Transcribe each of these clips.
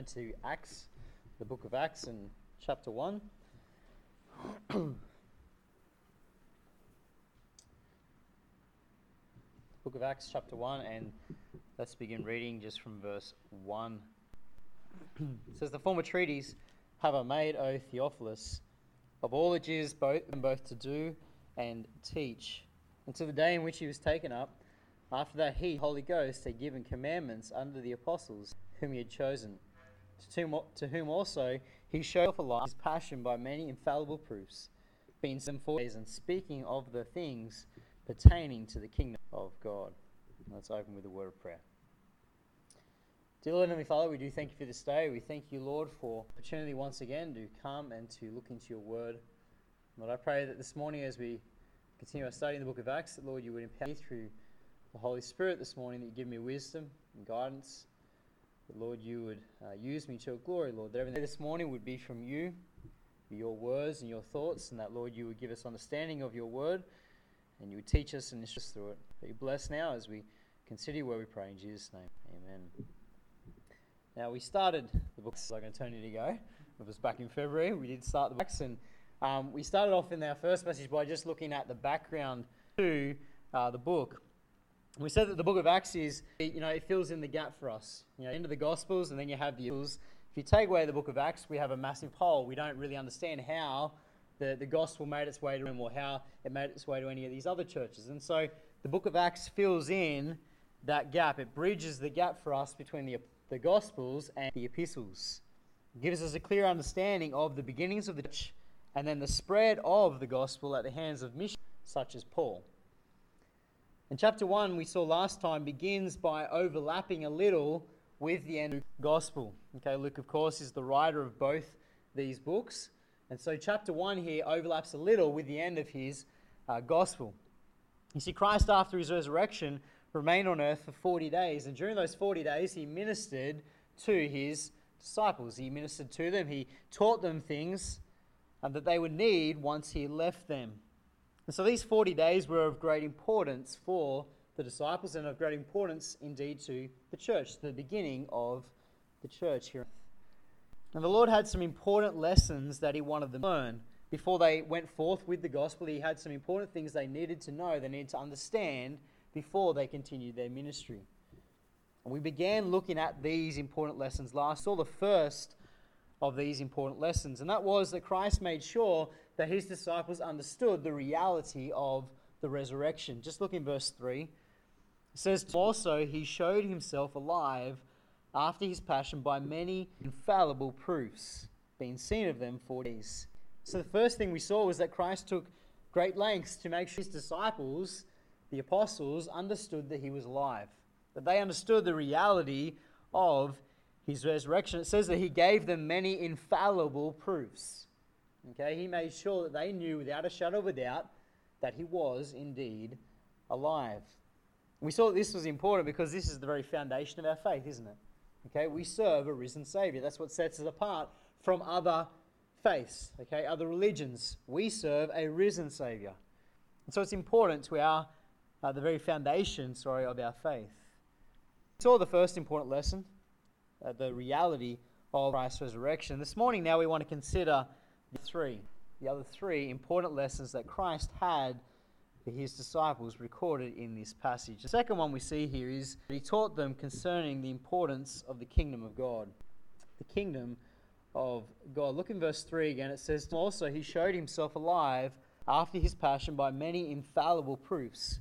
turn to Acts, the book of Acts, and chapter 1. book of Acts, chapter 1, and let's begin reading just from verse 1. it says, The former treaties have I made, O Theophilus, of all the Jews both, both to do and teach, until the day in which he was taken up. After that, he, Holy Ghost, had given commandments under the apostles whom he had chosen, to whom, also he showed for life his passion by many infallible proofs, being some four days and speaking of the things pertaining to the kingdom of God. Let's open with a word of prayer. Dear Lord Heavenly Father, we do thank you for this day. We thank you, Lord, for opportunity once again to come and to look into your word. Lord, I pray that this morning as we continue our study in the book of Acts, that Lord, you would empower me through the Holy Spirit this morning, that you give me wisdom and guidance. That, Lord, you would uh, use me to your glory, Lord. That everything this morning would be from you, your words and your thoughts, and that, Lord, you would give us understanding of your word, and you would teach us and instruct us through it. That you bless now as we consider where we pray in Jesus' name. Amen. Now, we started the book, so I'm going to turn you to go. It was back in February. We did start the books, and um, we started off in our first message by just looking at the background to uh, the book. We said that the book of Acts is, you know, it fills in the gap for us. You know, into the Gospels, and then you have the epistles. If you take away the book of Acts, we have a massive hole. We don't really understand how the, the gospel made its way to Rome or how it made its way to any of these other churches. And so the book of Acts fills in that gap. It bridges the gap for us between the, the Gospels and the epistles. It gives us a clear understanding of the beginnings of the church and then the spread of the gospel at the hands of missionaries such as Paul. And chapter 1, we saw last time, begins by overlapping a little with the end of the gospel. Okay, Luke, of course, is the writer of both these books. And so chapter 1 here overlaps a little with the end of his uh, gospel. You see, Christ, after his resurrection, remained on earth for 40 days. And during those 40 days, he ministered to his disciples. He ministered to them, he taught them things uh, that they would need once he left them. And so these 40 days were of great importance for the disciples and of great importance indeed to the church, the beginning of the church here. And the Lord had some important lessons that he wanted them to learn. Before they went forth with the gospel, he had some important things they needed to know, they needed to understand before they continued their ministry. And we began looking at these important lessons last. Saw the first of these important lessons, and that was that Christ made sure that his disciples understood the reality of the resurrection. Just look in verse 3. It says, Also, he showed himself alive after his passion by many infallible proofs, being seen of them for days. So, the first thing we saw was that Christ took great lengths to make sure his disciples, the apostles, understood that he was alive, that they understood the reality of his resurrection. It says that he gave them many infallible proofs. Okay, he made sure that they knew without a shadow of a doubt that he was indeed alive. We saw that this was important because this is the very foundation of our faith, isn't it? Okay, we serve a risen Savior. That's what sets us apart from other faiths, okay, other religions. We serve a risen Savior. And so it's important to our, uh, the very foundation, sorry, of our faith. We saw the first important lesson, uh, the reality of Christ's resurrection. This morning now we want to consider three, the other three important lessons that Christ had for his disciples recorded in this passage. The second one we see here is that he taught them concerning the importance of the kingdom of God. The kingdom of God. Look in verse 3 again. It says, Also, he showed himself alive after his passion by many infallible proofs,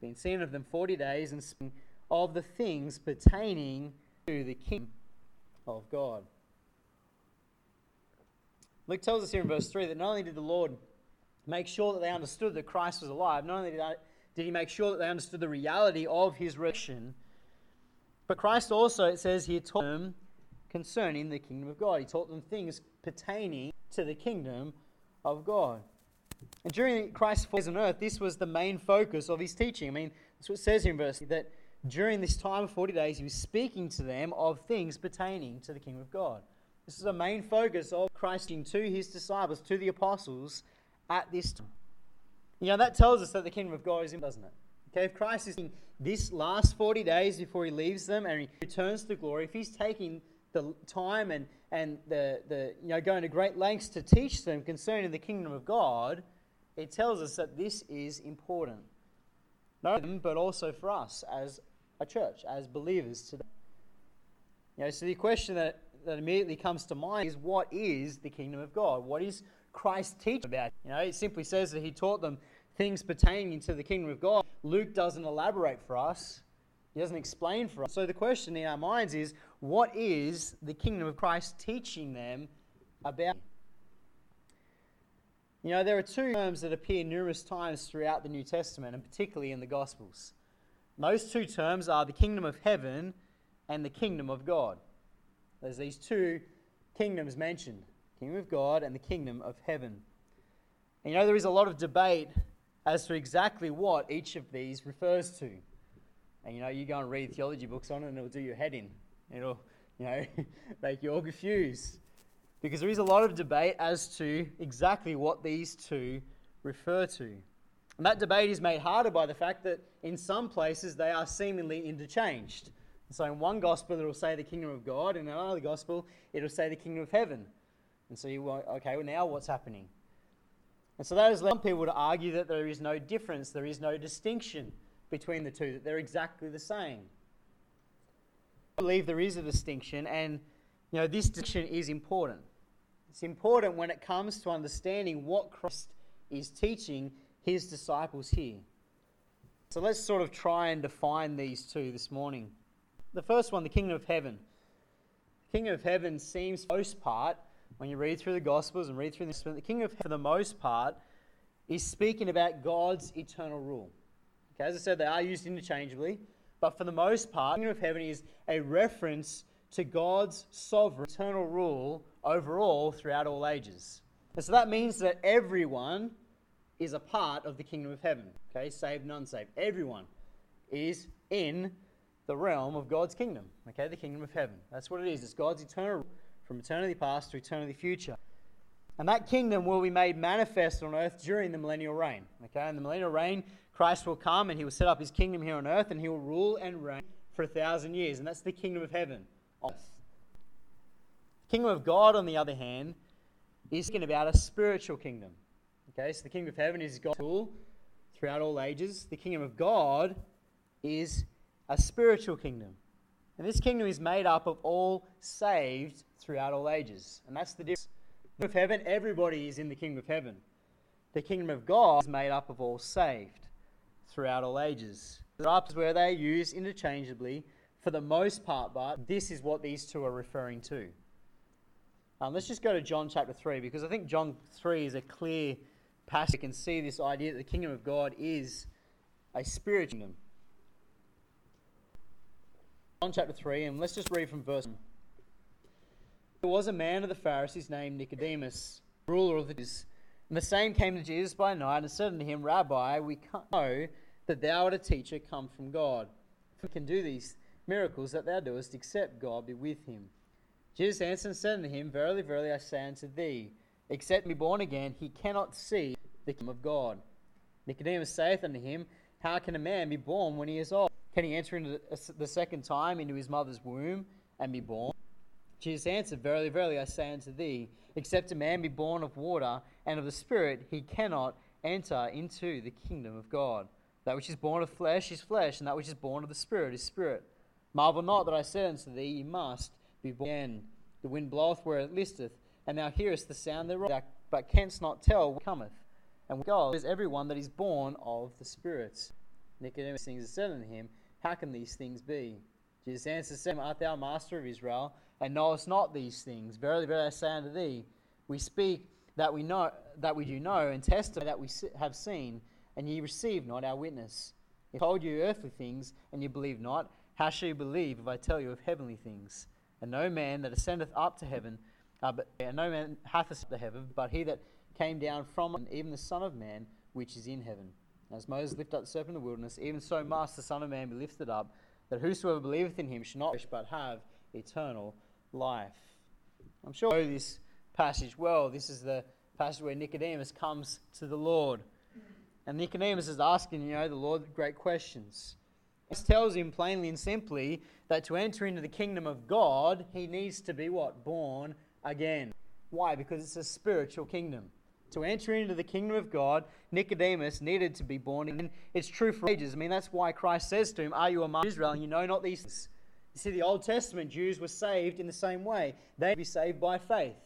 being seen of them 40 days, and of the things pertaining to the kingdom of God. Luke tells us here in verse 3 that not only did the Lord make sure that they understood that Christ was alive, not only did, I, did he make sure that they understood the reality of his resurrection, but Christ also, it says here, taught them concerning the kingdom of God. He taught them things pertaining to the kingdom of God. And during Christ's days on earth, this was the main focus of his teaching. I mean, that's what it says here in verse that during this time of 40 days, he was speaking to them of things pertaining to the kingdom of God. This is a main focus of Christ to his disciples, to the apostles at this time. You know, that tells us that the kingdom of God is in, doesn't it? Okay, if Christ is in this last 40 days before he leaves them and he returns to glory, if he's taking the time and, and the, the, you know, going to great lengths to teach them concerning the kingdom of God, it tells us that this is important. Not them, but also for us as a church, as believers today. You know, so the question that, that immediately comes to mind is what is the kingdom of God? What is Christ teaching about? You know, it simply says that he taught them things pertaining to the kingdom of God. Luke doesn't elaborate for us. He doesn't explain for us. So the question in our minds is what is the kingdom of Christ teaching them about? You know, there are two terms that appear numerous times throughout the New Testament, and particularly in the Gospels. Those two terms are the kingdom of heaven and the kingdom of God. There's these two kingdoms mentioned kingdom of God and the kingdom of heaven. And you know, there is a lot of debate as to exactly what each of these refers to. And you know, you go and read theology books on it and it'll do your head in. It'll, you know, make you all confused. Because there is a lot of debate as to exactly what these two refer to. And that debate is made harder by the fact that in some places they are seemingly interchanged. So in one gospel it'll say the kingdom of God, and in another gospel it'll say the kingdom of heaven. And so you want, okay, well now what's happening? And so that has led some people to argue that there is no difference, there is no distinction between the two, that they're exactly the same. I believe there is a distinction, and you know this distinction is important. It's important when it comes to understanding what Christ is teaching his disciples here. So let's sort of try and define these two this morning. The first one, the kingdom of heaven. The kingdom of heaven seems, for most part, when you read through the Gospels and read through the the kingdom of heaven, for the most part, is speaking about God's eternal rule. Okay, as I said, they are used interchangeably, but for the most part, the kingdom of heaven is a reference to God's sovereign eternal rule overall throughout all ages. And so that means that everyone is a part of the kingdom of heaven. Okay, saved and unsaved. Everyone is in the realm of God's kingdom. Okay, the kingdom of heaven. That's what it is. It's God's eternal from eternity past to eternity future. And that kingdom will be made manifest on earth during the millennial reign. Okay, in the millennial reign, Christ will come and he will set up his kingdom here on earth and he will rule and reign for a thousand years. And that's the kingdom of heaven. The kingdom of God, on the other hand, is about a spiritual kingdom. Okay, so the kingdom of heaven is God's rule throughout all ages. The kingdom of God is a spiritual kingdom. And this kingdom is made up of all saved throughout all ages. And that's the difference. The kingdom of heaven, everybody is in the kingdom of heaven. The kingdom of God is made up of all saved throughout all ages. There are where they used interchangeably for the most part, but this is what these two are referring to. Um, let's just go to John chapter 3 because I think John 3 is a clear passage. You can see this idea that the kingdom of God is a spiritual kingdom. John chapter 3, and let's just read from verse 1. There was a man of the Pharisees named Nicodemus, ruler of the Jews. And the same came to Jesus by night and said unto him, Rabbi, we know that thou art a teacher come from God. Who can do these miracles that thou doest, except God be with him? Jesus answered and said unto him, Verily, verily, I say unto thee, except be born again, he cannot see the kingdom of God. Nicodemus saith unto him, How can a man be born when he is old? Can he enter into the second time into his mother's womb and be born? Jesus answered, Verily, verily, I say unto thee, except a man be born of water and of the Spirit, he cannot enter into the kingdom of God. That which is born of flesh is flesh, and that which is born of the Spirit is spirit. Marvel not that I said unto thee, Ye must be born again. The wind bloweth where it listeth, and thou hearest the sound thereof, but canst not tell what cometh. And God is every one that is born of the Spirit. Nicodemus things said unto him, how can these things be? Jesus answered, said, Art thou master of Israel, and knowest not these things? Verily, verily, I say unto thee, we speak that we know that we do know, and testify that we have seen, and ye receive not our witness. If I told you earthly things, and ye believe not, how shall you believe if I tell you of heavenly things? And no man that ascendeth up to heaven, uh, but and no man hath ascended to heaven, but he that came down from heaven, even the Son of Man, which is in heaven. As Moses lifted up the serpent in the wilderness, even so must the Son of Man be lifted up, that whosoever believeth in him should not perish but have eternal life. I'm sure you know this passage well. This is the passage where Nicodemus comes to the Lord. And Nicodemus is asking, you know, the Lord great questions. This tells him plainly and simply that to enter into the kingdom of God, he needs to be what? Born again. Why? Because it's a spiritual kingdom. To enter into the kingdom of God, Nicodemus needed to be born again. It's true for ages. I mean, that's why Christ says to him, Are you among Israel and you know not these things? You see, the Old Testament Jews were saved in the same way. They'd be saved by faith.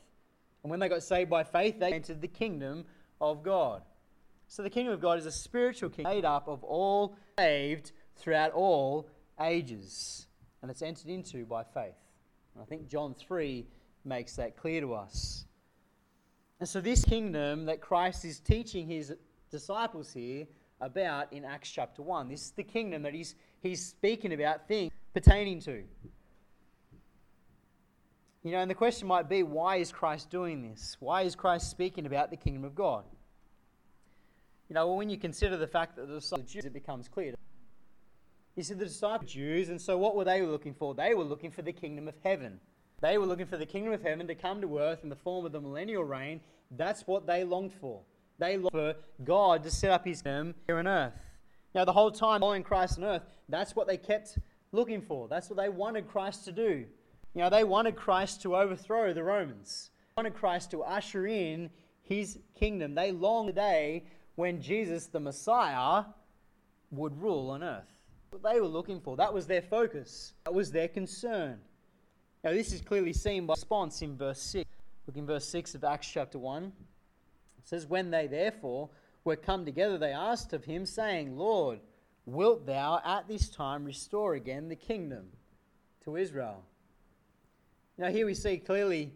And when they got saved by faith, they entered the kingdom of God. So the kingdom of God is a spiritual kingdom made up of all saved throughout all ages. And it's entered into by faith. And I think John 3 makes that clear to us. And so, this kingdom that Christ is teaching his disciples here about in Acts chapter 1, this is the kingdom that he's, he's speaking about things pertaining to. You know, and the question might be why is Christ doing this? Why is Christ speaking about the kingdom of God? You know, well, when you consider the fact that the disciples Jews, it becomes clear. You see, the disciples Jews, and so what were they looking for? They were looking for the kingdom of heaven. They were looking for the kingdom of heaven to come to earth in the form of the millennial reign. That's what they longed for. They longed for God to set up his kingdom here on earth. Now, the whole time following Christ on earth, that's what they kept looking for. That's what they wanted Christ to do. You know, they wanted Christ to overthrow the Romans. They wanted Christ to usher in his kingdom. They longed the day when Jesus, the Messiah, would rule on earth. What they were looking for. That was their focus. That was their concern. Now, this is clearly seen by response in verse 6. Look in verse 6 of Acts chapter 1. It says, When they therefore were come together, they asked of him, saying, Lord, wilt thou at this time restore again the kingdom to Israel? Now, here we see clearly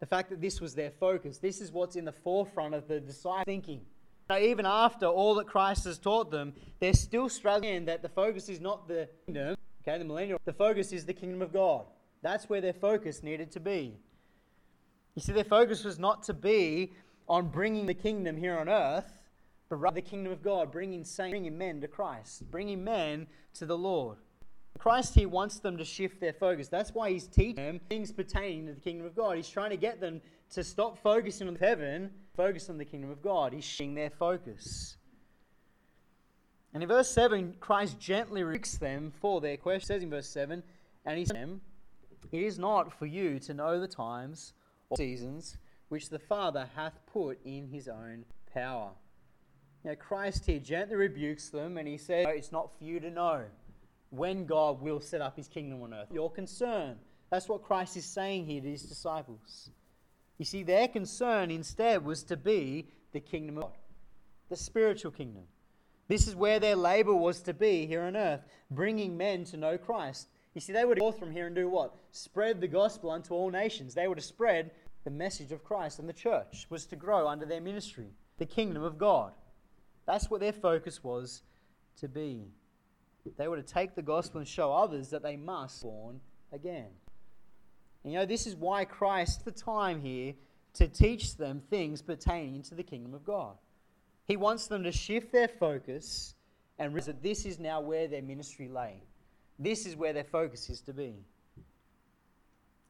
the fact that this was their focus. This is what's in the forefront of the disciples' thinking. Now, even after all that Christ has taught them, they're still struggling that the focus is not the kingdom, okay, the millennial. The focus is the kingdom of God. That's where their focus needed to be. You see, their focus was not to be on bringing the kingdom here on earth, but rather the kingdom of God, bringing saints, bringing men to Christ, bringing men to the Lord. Christ here wants them to shift their focus. That's why he's teaching them things pertaining to the kingdom of God. He's trying to get them to stop focusing on heaven, focus on the kingdom of God. He's shifting their focus. And in verse 7, Christ gently rebukes them for their question. Says in verse 7, and he says them, It is not for you to know the times or seasons which the Father hath put in his own power. Now, Christ here gently rebukes them and he says, It's not for you to know when God will set up his kingdom on earth. Your concern. That's what Christ is saying here to his disciples. You see, their concern instead was to be the kingdom of God, the spiritual kingdom. This is where their labor was to be here on earth, bringing men to know Christ. You see, they would go from here and do what? Spread the gospel unto all nations. They were to spread the message of Christ, and the church was to grow under their ministry, the kingdom of God. That's what their focus was to be. They were to take the gospel and show others that they must be born again. And you know, this is why Christ the time here to teach them things pertaining to the kingdom of God. He wants them to shift their focus and realize that this is now where their ministry lay. This is where their focus is to be.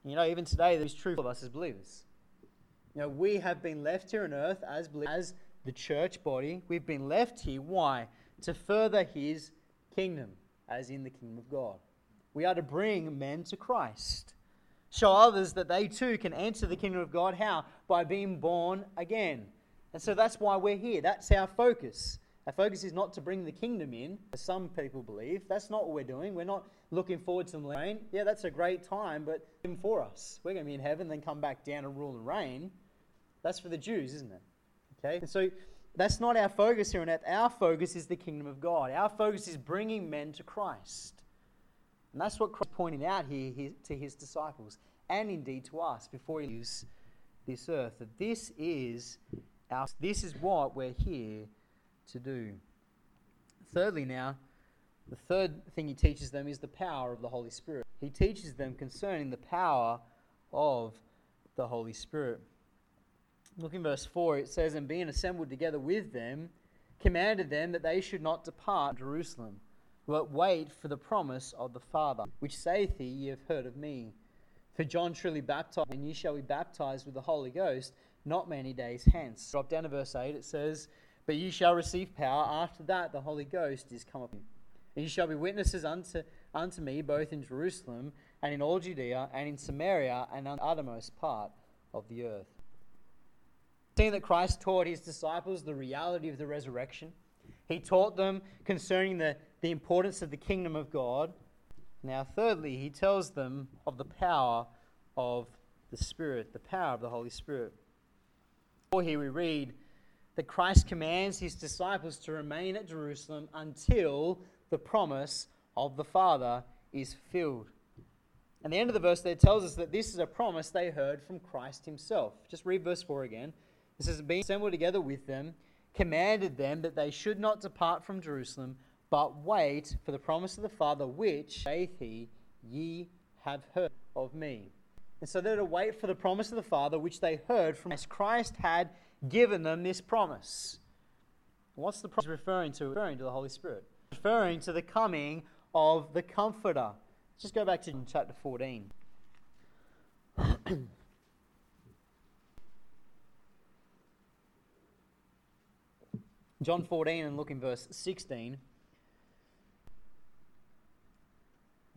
You know, even today, that is true of us as believers. You know, we have been left here on earth as, as the church body. We've been left here. Why? To further His kingdom, as in the kingdom of God. We are to bring men to Christ. Show others that they too can enter the kingdom of God. How? By being born again. And so that's why we're here. That's our focus. Our focus is not to bring the kingdom in, as some people believe. That's not what we're doing. We're not looking forward to the reign. Yeah, that's a great time, but for us, we're going to be in heaven, then come back down and rule and reign. That's for the Jews, isn't it? Okay, and so that's not our focus here on earth. Our focus is the kingdom of God. Our focus is bringing men to Christ. And that's what Christ pointed out here to his disciples and indeed to us before he leaves this earth. That this is our, this is what we're here to do. Thirdly, now, the third thing he teaches them is the power of the Holy Spirit. He teaches them concerning the power of the Holy Spirit. Look in verse 4, it says, And being assembled together with them, commanded them that they should not depart Jerusalem, but wait for the promise of the Father, which saith he, Ye have heard of me. For John truly baptized, and ye shall be baptized with the Holy Ghost not many days hence. Drop down to verse 8, it says, But ye shall receive power, after that the Holy Ghost is come upon you. And ye shall be witnesses unto unto me both in Jerusalem and in all Judea and in Samaria and on the uttermost part of the earth. Seeing that Christ taught his disciples the reality of the resurrection, he taught them concerning the, the importance of the kingdom of God. Now, thirdly, he tells them of the power of the Spirit, the power of the Holy Spirit. For here we read that Christ commands his disciples to remain at Jerusalem until the promise of the Father is filled. And the end of the verse there tells us that this is a promise they heard from Christ himself. Just read verse 4 again. It says, Being assembled together with them, commanded them that they should not depart from Jerusalem, but wait for the promise of the Father, which, saith he, ye have heard of me. And so they're to wait for the promise of the Father, which they heard from Christ. Christ had given them this promise. What's the promise referring to? Referring to the Holy Spirit. Referring to the coming of the Comforter. Let's just go back to chapter 14. John 14 and look in verse 16.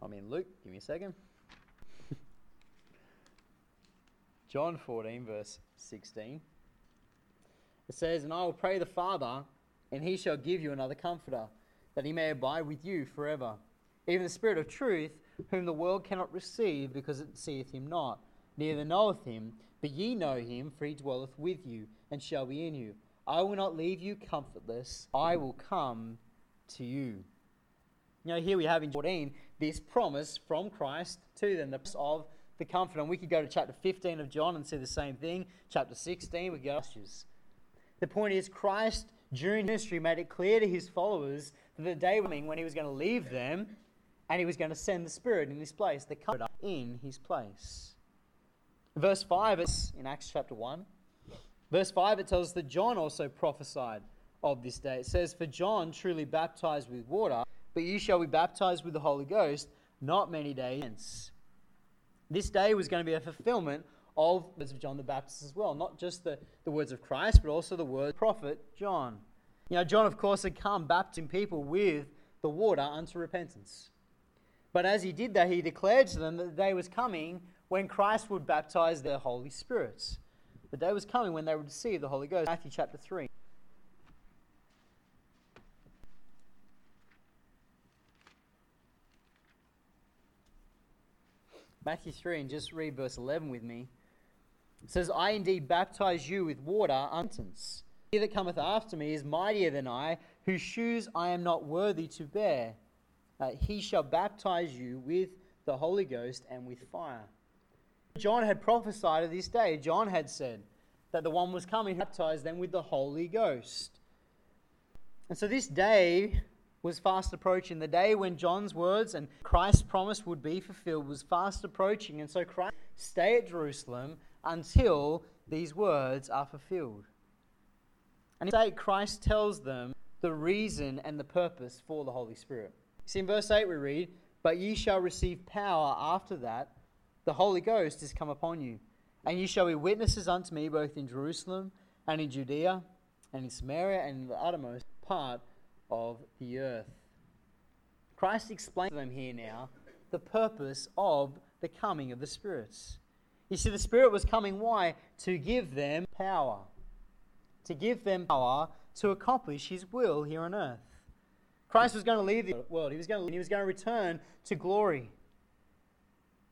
I'm in Luke. Give me a second. John 14, verse 16. It says, And I will pray the Father, and he shall give you another comforter, that he may abide with you forever. Even the Spirit of truth, whom the world cannot receive, because it seeth him not, neither knoweth him, but ye know him, for he dwelleth with you, and shall be in you. I will not leave you comfortless, I will come to you. You know, here we have in 14 this promise from Christ to them, the of the comfort. And we could go to chapter 15 of John and see the same thing. Chapter 16, we go. The point is, Christ during ministry made it clear to his followers that the day coming when he was going to leave them and he was going to send the Spirit in his place, the Comforter in his place. Verse 5 is in Acts chapter 1. Verse 5 it tells us that John also prophesied of this day. It says, For John truly baptized with water, but you shall be baptized with the Holy Ghost not many days hence. This day was going to be a fulfillment of the words of John the Baptist as well. Not just the, the words of Christ, but also the word prophet John. You know, John, of course, had come baptizing people with the water unto repentance. But as he did that, he declared to them that the day was coming when Christ would baptize their Holy Spirits. The day was coming when they would receive the Holy Ghost. Matthew chapter 3. Matthew 3, and just read verse 11 with me. Says, I indeed baptize you with water unto He that cometh after me is mightier than I, whose shoes I am not worthy to bear. Uh, he shall baptize you with the Holy Ghost and with fire. John had prophesied of this day. John had said that the one was coming to baptize them with the Holy Ghost. And so this day was fast approaching. The day when John's words and Christ's promise would be fulfilled was fast approaching. And so Christ stay at Jerusalem until these words are fulfilled. And in 8, Christ tells them the reason and the purpose for the Holy Spirit. See, in verse 8 we read, But ye shall receive power after that the Holy Ghost is come upon you, and ye shall be witnesses unto me both in Jerusalem and in Judea and in Samaria and in the uttermost part of the earth. Christ explains to them here now the purpose of the coming of the spirits. You see, the Spirit was coming, why? To give them power. To give them power to accomplish His will here on earth. Christ was going to leave the world. He was going to, he was going to return to glory.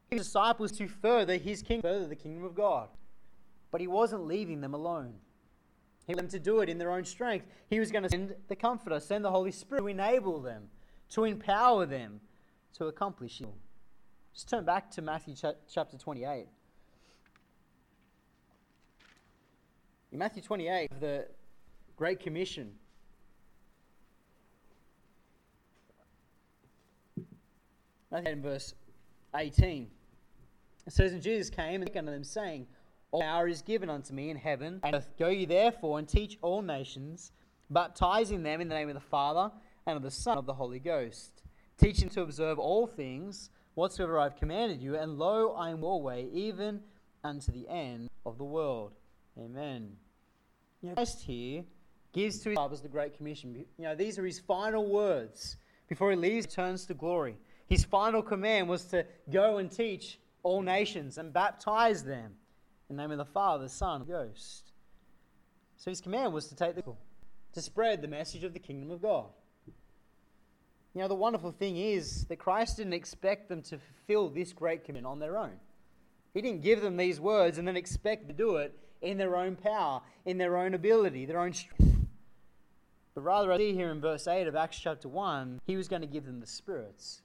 His disciples to further His kingdom, further the kingdom of God. But He wasn't leaving them alone. He wanted them to do it in their own strength. He was going to send the Comforter, send the Holy Spirit to enable them, to empower them to accomplish it. Just turn back to Matthew chapter 28. In Matthew 28, the Great Commission, Matthew in verse 18, it says, And Jesus came and unto them, saying, All power is given unto me in heaven and earth. Go ye therefore and teach all nations, baptizing them in the name of the Father and of the Son and of the Holy Ghost, teaching them to observe all things whatsoever I have commanded you, and lo, I am always, even unto the end of the world. Amen. You know, Christ here gives to his disciples the Great Commission. You know, these are his final words before he leaves, turns to glory. His final command was to go and teach all nations and baptize them in the name of the Father, the Son, and the Ghost. So his command was to take the to spread the message of the kingdom of God. You know, the wonderful thing is that Christ didn't expect them to fulfill this great command on their own. He didn't give them these words and then expect to do it in their own power, in their own ability, their own strength. But rather, I see here in verse 8 of Acts chapter 1, he was going to give them the spirits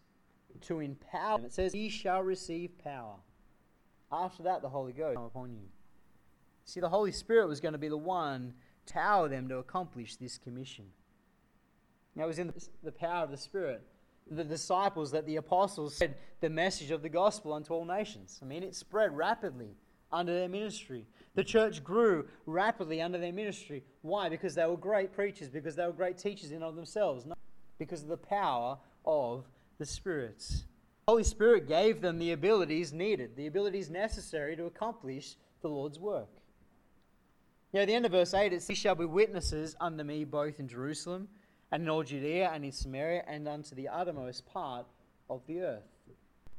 to empower them. It says, Ye shall receive power. After that, the Holy Ghost come upon you. See, the Holy Spirit was going to be the one to power them to accomplish this commission. Now, it was in the power of the Spirit. The disciples, that the apostles said the message of the gospel unto all nations. I mean, it spread rapidly under their ministry. The church grew rapidly under their ministry. Why? Because they were great preachers, because they were great teachers in of themselves, not because of the power of the spirits. The Holy Spirit gave them the abilities needed, the abilities necessary to accomplish the Lord's work. Now, at the end of verse 8, it says, shall be witnesses unto me both in Jerusalem and in all Judea and in Samaria and unto the uttermost part of the earth.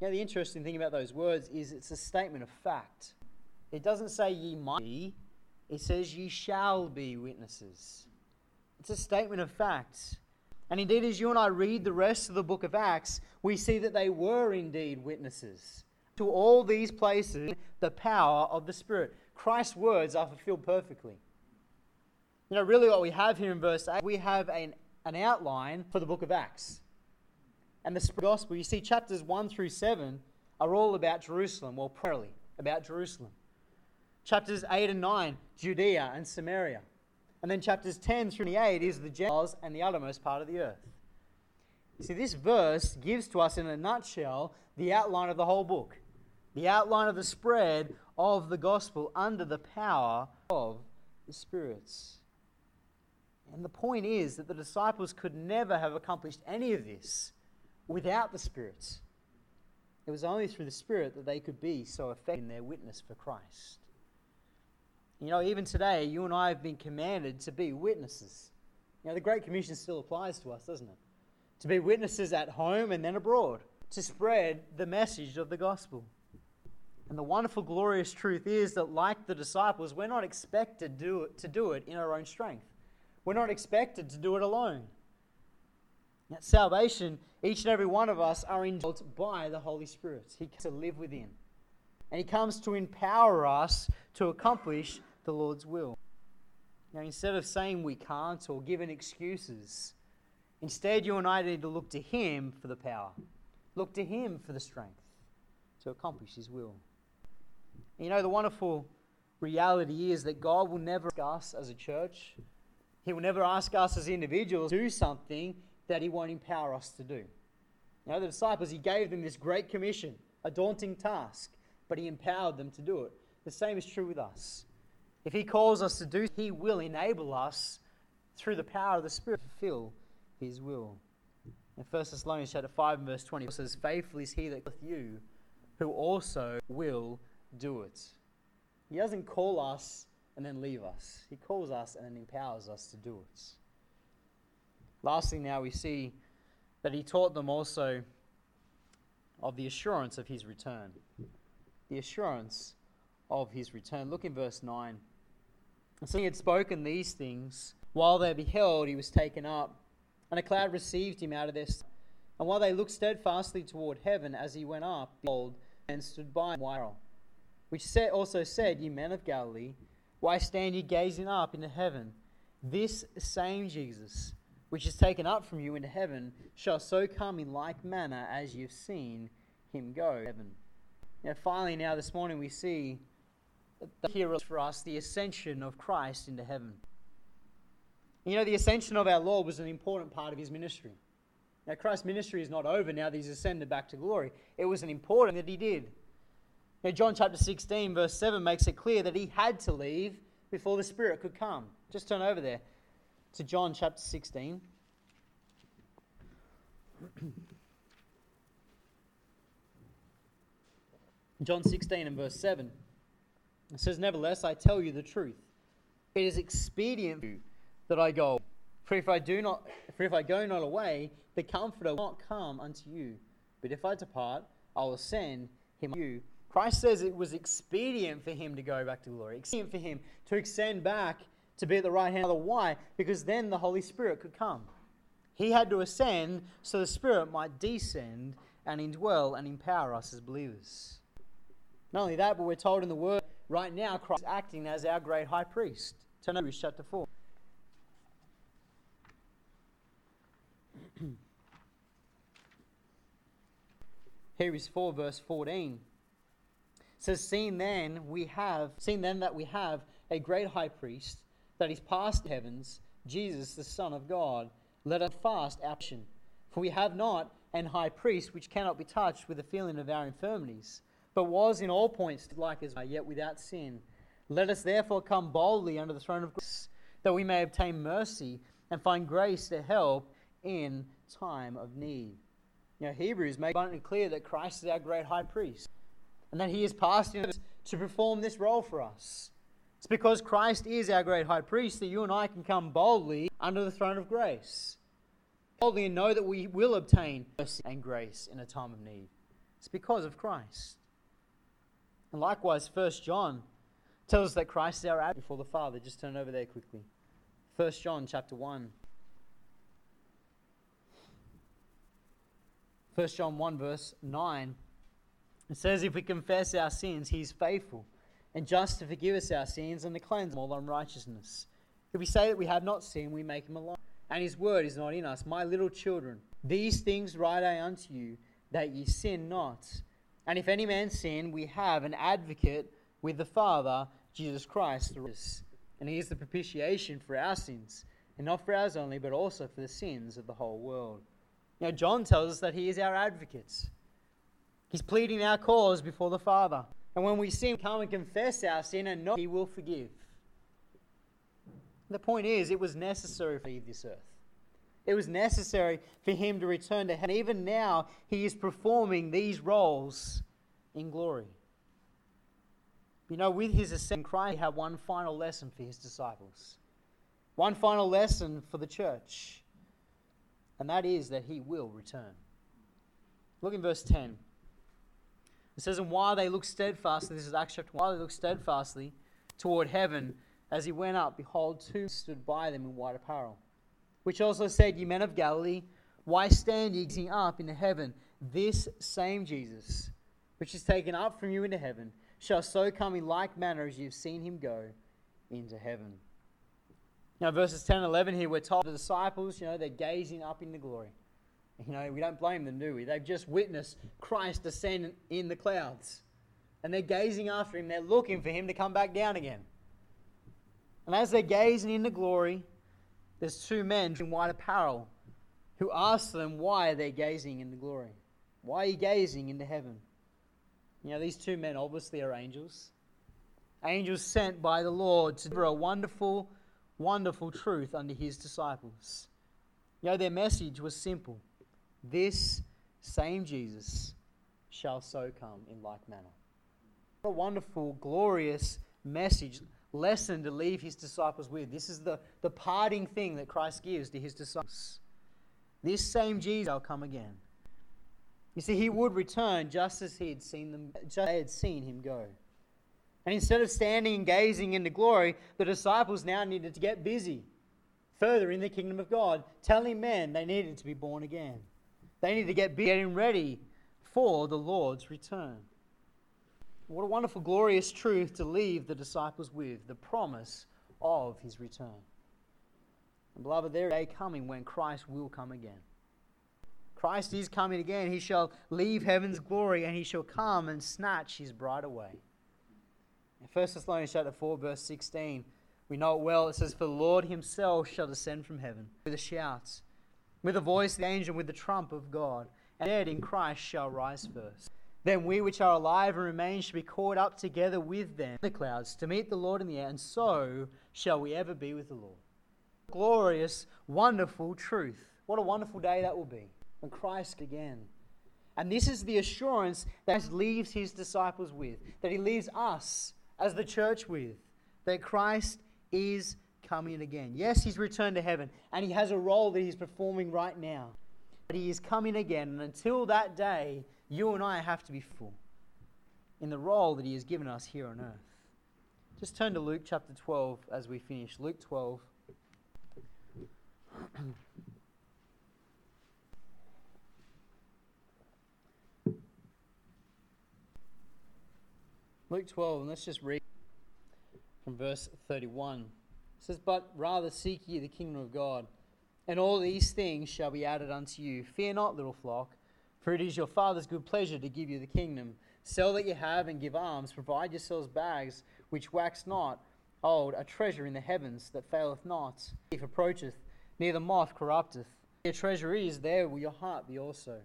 Now, the interesting thing about those words is it's a statement of fact. It doesn't say ye might be, it says ye shall be witnesses. It's a statement of fact. And indeed, as you and I read the rest of the book of Acts, we see that they were indeed witnesses to all these places, the power of the Spirit. Christ's words are fulfilled perfectly. You know, really, what we have here in verse 8, we have an, an outline for the book of Acts. And the gospel, you see, chapters 1 through 7 are all about Jerusalem, well, primarily about Jerusalem. Chapters 8 and 9, Judea and Samaria. And then chapters 10 through 28 is the Gentiles and the uttermost part of the earth. See, this verse gives to us in a nutshell the outline of the whole book, the outline of the spread of the gospel under the power of the spirits. And the point is that the disciples could never have accomplished any of this without the spirits. It was only through the Spirit that they could be so effective in their witness for Christ. You know, even today, you and I have been commanded to be witnesses. You know, the Great Commission still applies to us, doesn't it? To be witnesses at home and then abroad, to spread the message of the gospel. And the wonderful, glorious truth is that, like the disciples, we're not expected to do it, to do it in our own strength. We're not expected to do it alone. At salvation, each and every one of us are indwelt by the Holy Spirit. He comes to live within. And He comes to empower us to accomplish the Lord's will. Now, instead of saying we can't or giving excuses, instead you and I need to look to Him for the power, look to Him for the strength to accomplish His will. And you know, the wonderful reality is that God will never ask us as a church, He will never ask us as individuals to do something that He won't empower us to do. You know, the disciples, He gave them this great commission, a daunting task, but He empowered them to do it. The same is true with us. If He calls us to do, He will enable us through the power of the Spirit to fulfill His will. In 1 Thessalonians chapter 5 and verse 20, it says, Faithful is He that with you, who also will do it. He doesn't call us and then leave us. He calls us and then empowers us to do it. Lastly, now we see that he taught them also of the assurance of his return. The assurance of his return. Look in verse 9. And so he had spoken these things. While they beheld, he was taken up, and a cloud received him out of their sight. And while they looked steadfastly toward heaven as he went up, behold, and stood by him, which also said, Ye men of Galilee, why stand ye gazing up into heaven? This same Jesus, which is taken up from you into heaven, shall so come in like manner as you've seen him go heaven. Now, finally, now this morning we see the hero for us the ascension of Christ into heaven. You know, the ascension of our Lord was an important part of his ministry. Now, Christ's ministry is not over now that he's ascended back to glory. It was an important that he did. Now, John chapter 16, verse 7 makes it clear that he had to leave before the Spirit could come. Just turn over there to John chapter 16. John 16 and verse 7. It says, Nevertheless, I tell you the truth. It is expedient that I go. For if I do not, for if I go not away, the Comforter will not come unto you. But if I depart, I will send him you. Christ says it was expedient for him to go back to glory, expedient for him to extend back to be at the right hand of the why? Because then the Holy Spirit could come. He had to ascend so the Spirit might descend and indwell and empower us as believers. Not only that, but we're told in the Word right now Christ is acting as our great high priest. Turn to chapter 4. Hebrews 4, verse 14 says, Seeing then we have, seeing then that we have a great high priest that is past heavens, Jesus, the Son of God, let us fast passion. For we have not an high priest which cannot be touched with the feeling of our infirmities, but was in all points like as yet without sin. Let us therefore come boldly under the throne of grace, that we may obtain mercy and find grace to help in time of need. Know, Hebrews make abundantly clear that Christ is our great high priest, and that he is passed to perform this role for us. It's because Christ is our great high priest that you and I can come boldly under the throne of grace. Boldly and know that we will obtain mercy and grace in a time of need. It's because of Christ. And likewise, 1 John tells us that Christ is our advocate before the Father. Just turn over there quickly. 1 John chapter 1. 1 John 1 verse 9. It says, If we confess our sins, he is faithful and just to forgive us our sins and to cleanse all unrighteousness. If we say that we have not sinned, we make him a liar, and his word is not in us. My little children, these things write I unto you, that ye sin not. And if any man sin, we have an advocate with the Father, Jesus Christ. And he is the propitiation for our sins, and not for ours only, but also for the sins of the whole world. Now, John tells us that he is our advocate. He's pleading our cause before the Father. And when we sin, come and confess our sin, and not, he will forgive. The point is, it was necessary for this earth. It was necessary for him to return to heaven. Even now, he is performing these roles in glory. You know, with his ascension, Christ he had one final lesson for his disciples, one final lesson for the church, and that is that he will return. Look in verse 10. It says, And while they looked steadfastly, this is Acts chapter 1, while they looked steadfastly toward heaven, as he went up, behold, two stood by them in white apparel, which also said, Ye men of Galilee, why stand ye gazing up into heaven? This same Jesus, which is taken up from you into heaven, shall so come in like manner as you've seen him go into heaven. Now, verses 10 and 11 here, we're told the disciples, you know, they're gazing up into glory. You know, we don't blame them, do we? They've just witnessed Christ descend in the clouds. And they're gazing after him. They're looking for him to come back down again. And as they're gazing into glory, there's two men in white apparel who ask them why they're gazing into glory. Why are you gazing into heaven? You know, these two men obviously are angels. Angels sent by the Lord to deliver a wonderful, wonderful truth unto his disciples. You know, their message was simple this same Jesus shall so come in like manner. What a wonderful, glorious message, lesson to leave his disciples with. This is the, the parting thing that Christ gives to his disciples. This same Jesus shall come again. You see, he would return just as he had seen them, just they had seen him go. And instead of standing and gazing into glory, the disciples now needed to get busy further in the kingdom of God, telling men they needed to be born again. They needed to get getting ready for the Lord's return. What a wonderful, glorious truth to leave the disciples with the promise of his return. And beloved, there is a day coming when Christ will come again. Christ is coming again. He shall leave heaven's glory and he shall come and snatch his bride away. In 1 Thessalonians chapter 4, verse 16, we know it well. It says, For the Lord himself shall descend from heaven with a shout with the voice of the angel, with the trump of God. And dead in Christ shall rise first. Then we which are alive and remain shall be caught up together with them in the clouds to meet the Lord in the air, and so shall we ever be with the Lord. Glorious, wonderful truth. What a wonderful day that will be when Christ again. And this is the assurance that he leaves his disciples with, that he leaves us as the church with, that Christ is coming again. Yes, he's returned to heaven, and he has a role that he's performing right now. But he is coming again, and until that day, you and I have to be full in the role that He has given us here on earth. Just turn to Luke chapter 12 as we finish. Luke 12. Luke 12, and let's just read from verse 31. It says, But rather seek ye the kingdom of God, and all these things shall be added unto you. Fear not, little flock, for it is your Father's good pleasure to give you the kingdom. Sell that you have and give alms. Provide yourselves bags which wax not, old, a treasure in the heavens that faileth not. If approacheth, neither moth corrupteth. Your treasure is, there will your heart be also.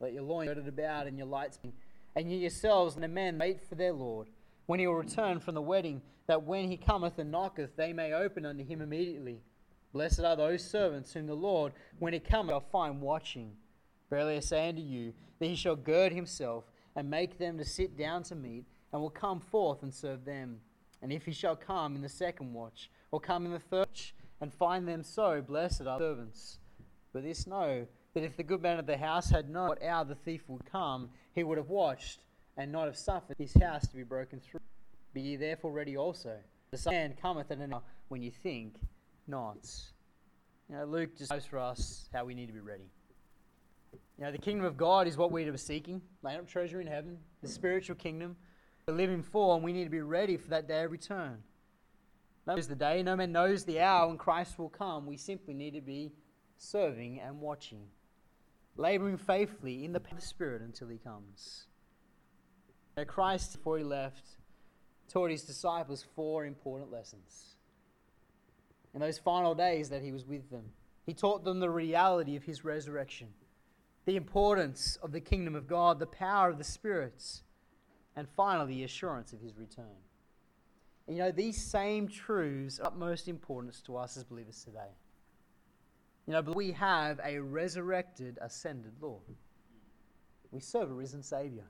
Let your loins be girded about and your lights be and ye yourselves and the men wait for their Lord, when he will return from the wedding, that when he cometh and knocketh, they may open unto him immediately. Blessed are those servants whom the Lord, when he cometh, shall find watching. Verily I say unto you, that he shall gird himself, and make them to sit down to meat, and will come forth and serve them. And if he shall come in the second watch, or come in the third watch, and find them so, blessed are servants. But this know, that if the good man of the house had known what hour the thief would come, he would have watched and not have suffered his house to be broken through. Be ye therefore ready also. The Son man cometh at an hour when you think not. You know, Luke just shows for us how we need to be ready. You know, the kingdom of God is what we're seeking, laying up treasure in heaven, the spiritual kingdom, live in for, and we need to be ready for that day of return. No man knows the day, no man knows the hour when Christ will come. We simply need to be serving and watching laboring faithfully in the power of the Spirit until he comes. Now, Christ, before he left, taught his disciples four important lessons. In those final days that he was with them, he taught them the reality of his resurrection, the importance of the kingdom of God, the power of the spirits, and finally, the assurance of his return. And you know, these same truths are of utmost importance to us as believers today. You know, we have a resurrected, ascended Lord. We serve a risen Savior.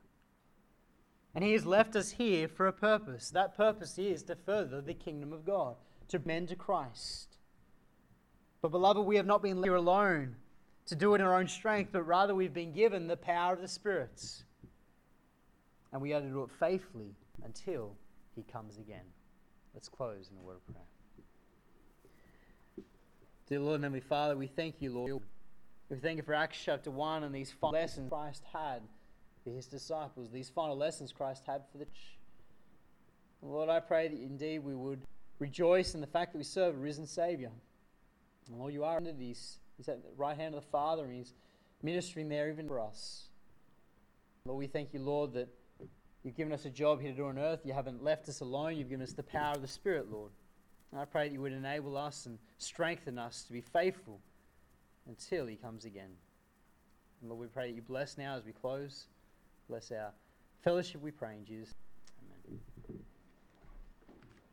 And He has left us here for a purpose. That purpose is to further the kingdom of God, to men to Christ. But, beloved, we have not been here alone to do it in our own strength, but rather we've been given the power of the spirits. And we are to do it faithfully until He comes again. Let's close in a word of prayer. Dear Lord and Heavenly Father, we thank you, Lord. We thank you for Acts chapter 1 and these final lessons Christ had for his disciples, these final lessons Christ had for the church. Lord, I pray that indeed we would rejoice in the fact that we serve a risen Savior. And Lord, you are under these. He's at the right hand of the Father, and He's ministering there even for us. Lord, we thank you, Lord, that you've given us a job here to do on earth. You haven't left us alone. You've given us the power of the Spirit, Lord. And I pray that you would enable us and strengthen us to be faithful until he comes again. And Lord, we pray that you bless now as we close. Bless our fellowship, we pray in Jesus.